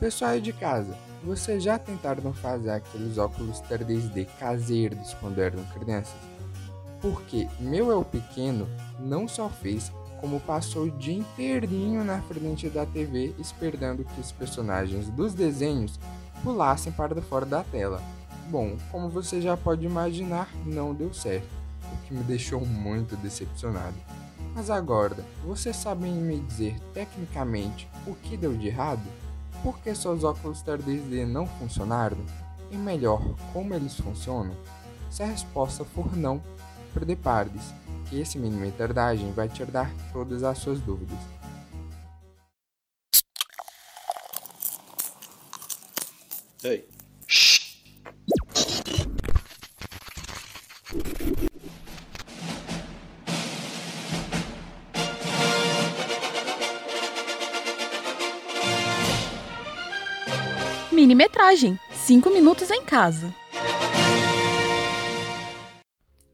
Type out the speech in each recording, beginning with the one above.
Pessoal de casa, vocês já tentaram fazer aqueles óculos 3D caseiros quando eram crianças? Porque meu eu pequeno não só fez, como passou o dia inteirinho na frente da TV esperando que os personagens dos desenhos pulassem para fora da tela. Bom, como você já pode imaginar, não deu certo, o que me deixou muito decepcionado. Mas agora, vocês sabem me dizer tecnicamente o que deu de errado? Por que seus óculos 3D não funcionaram? E melhor, como eles funcionam? Se a resposta for não, prepare-se, que esse mini metardagem vai tirar todas as suas dúvidas. Ei. Minimetragem 5 minutos em casa.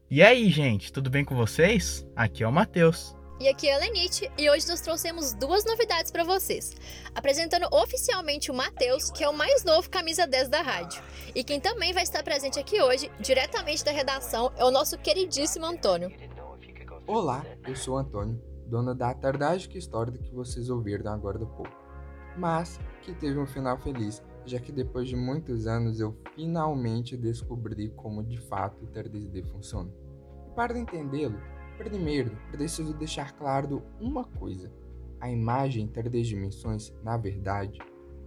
E aí, gente, tudo bem com vocês? Aqui é o Matheus. E aqui é a Lenite, e hoje nós trouxemos duas novidades para vocês. Apresentando oficialmente o Matheus, que é o mais novo camisa 10 da rádio. E quem também vai estar presente aqui hoje, diretamente da redação, é o nosso queridíssimo Antônio. Olá, eu sou o Antônio, dono da Tardágica História que vocês ouviram agora há pouco. Mas que teve um final feliz, já que depois de muitos anos eu finalmente descobri como de fato o 3D funciona. E para entendê-lo, Primeiro, preciso deixar claro uma coisa: a imagem em três dimensões, na verdade,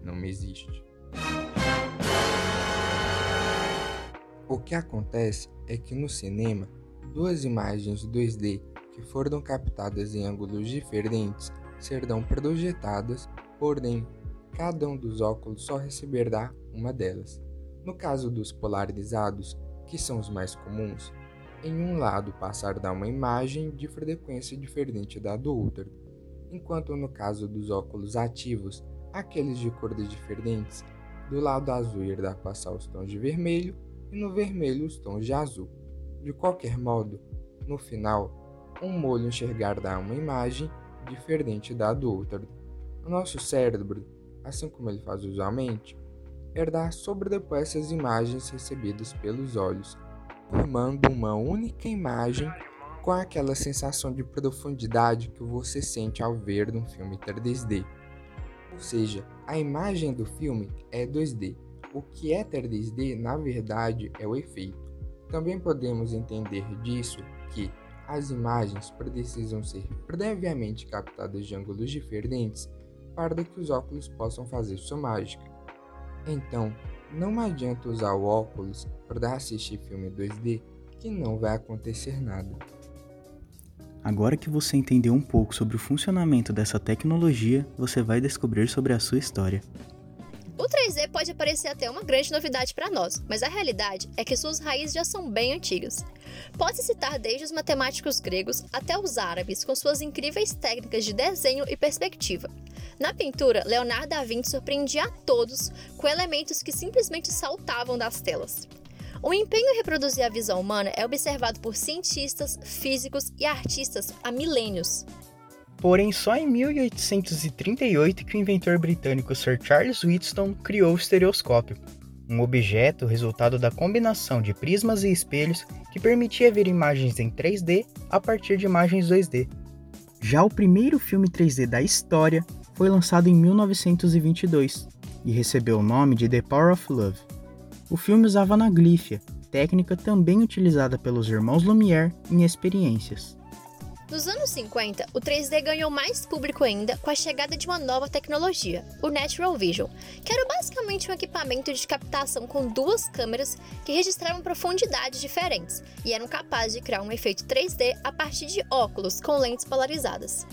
não existe. O que acontece é que no cinema, duas imagens 2D que foram captadas em ângulos diferentes serão projetadas, porém, cada um dos óculos só receberá uma delas. No caso dos polarizados, que são os mais comuns, em um lado passar dar uma imagem de frequência diferente da do outro, enquanto no caso dos óculos ativos, aqueles de cores diferentes, do lado azul irá passar os tons de vermelho e no vermelho os tons de azul. De qualquer modo, no final, um molho enxergará uma imagem diferente da do outro. O nosso cérebro, assim como ele faz usualmente, irá sobrepor essas imagens recebidas pelos olhos formando uma única imagem com aquela sensação de profundidade que você sente ao ver um filme 3D. Ou seja, a imagem do filme é 2D. O que é 3D, na verdade, é o efeito. Também podemos entender disso que as imagens precisam ser previamente captadas de ângulos diferentes para que os óculos possam fazer sua mágica. Então, não adianta usar o óculos para assistir filme 2D que não vai acontecer nada. Agora que você entendeu um pouco sobre o funcionamento dessa tecnologia, você vai descobrir sobre a sua história. O 3D pode parecer até uma grande novidade para nós, mas a realidade é que suas raízes já são bem antigas. Pode citar desde os matemáticos gregos até os árabes, com suas incríveis técnicas de desenho e perspectiva. Na pintura, Leonardo da Vinci surpreendia a todos com elementos que simplesmente saltavam das telas. O empenho em reproduzir a visão humana é observado por cientistas, físicos e artistas há milênios. Porém, só em 1838 que o inventor britânico Sir Charles Wheatstone criou o estereoscópio, um objeto resultado da combinação de prismas e espelhos que permitia ver imagens em 3D a partir de imagens 2D. Já o primeiro filme 3D da história foi lançado em 1922 e recebeu o nome de The Power of Love. O filme usava anaglífia, técnica também utilizada pelos irmãos Lumière em experiências. Nos anos 50, o 3D ganhou mais público ainda com a chegada de uma nova tecnologia, o Natural Vision, que era basicamente um equipamento de captação com duas câmeras que registravam profundidades diferentes e eram capazes de criar um efeito 3D a partir de óculos com lentes polarizadas.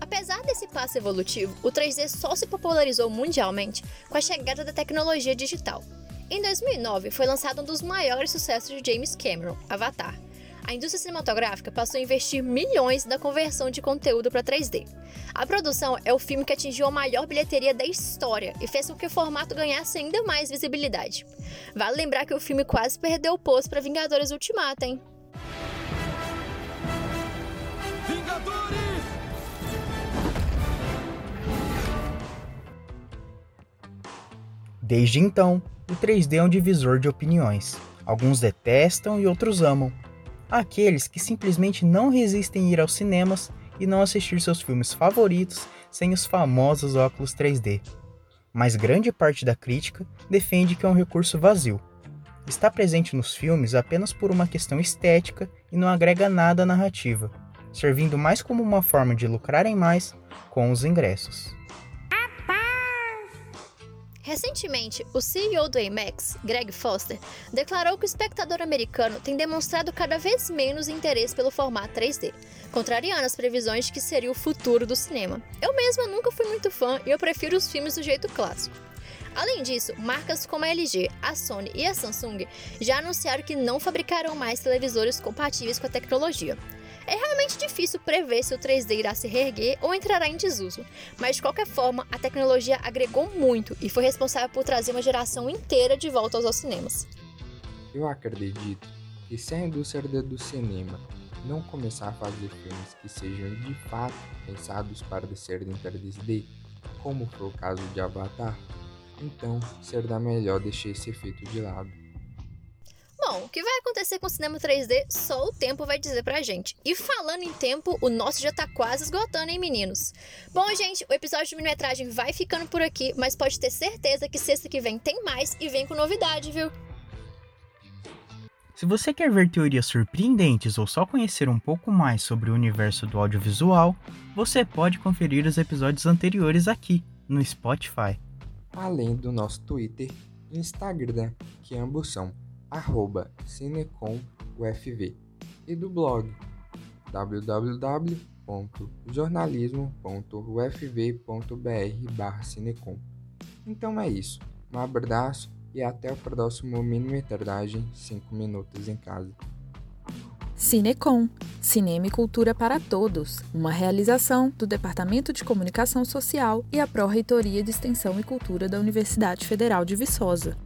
Apesar desse passo evolutivo, o 3D só se popularizou mundialmente com a chegada da tecnologia digital. Em 2009, foi lançado um dos maiores sucessos de James Cameron, Avatar. A indústria cinematográfica passou a investir milhões na conversão de conteúdo para 3D. A produção é o filme que atingiu a maior bilheteria da história e fez com que o formato ganhasse ainda mais visibilidade. Vale lembrar que o filme quase perdeu o posto para Vingadores Ultimato, hein? Desde então, o 3D é um divisor de opiniões. Alguns detestam e outros amam. Há aqueles que simplesmente não resistem a ir aos cinemas e não assistir seus filmes favoritos sem os famosos óculos 3D. Mas grande parte da crítica defende que é um recurso vazio. Está presente nos filmes apenas por uma questão estética e não agrega nada à narrativa, servindo mais como uma forma de lucrarem mais com os ingressos. Recentemente, o CEO do IMAX, Greg Foster, declarou que o espectador americano tem demonstrado cada vez menos interesse pelo formato 3D, contrariando as previsões de que seria o futuro do cinema. Eu mesma nunca fui muito fã e eu prefiro os filmes do jeito clássico. Além disso, marcas como a LG, a Sony e a Samsung já anunciaram que não fabricarão mais televisores compatíveis com a tecnologia. É realmente difícil prever se o 3D irá se reerguer ou entrará em desuso, mas de qualquer forma, a tecnologia agregou muito e foi responsável por trazer uma geração inteira de volta aos cinemas. Eu acredito que se a indústria do cinema não começar a fazer filmes que sejam de fato pensados para serem em 3D, como foi o caso de Avatar, então será melhor deixar esse efeito de lado. Bom, o que vai acontecer com o cinema 3D, só o tempo vai dizer pra gente. E falando em tempo, o nosso já tá quase esgotando, hein, meninos? Bom, gente, o episódio de minimetragem vai ficando por aqui, mas pode ter certeza que sexta que vem tem mais e vem com novidade, viu? Se você quer ver teorias surpreendentes ou só conhecer um pouco mais sobre o universo do audiovisual, você pode conferir os episódios anteriores aqui, no Spotify. Além do nosso Twitter e Instagram, que ambos são arroba cinecomufv e do blog www.jornalismo.ufv.br cinecom. Então é isso, um abraço e até o próximo mini-metragem 5 minutos em casa. Cinecom, Cinema e Cultura para Todos, uma realização do Departamento de Comunicação Social e a Pró-Reitoria de Extensão e Cultura da Universidade Federal de Viçosa.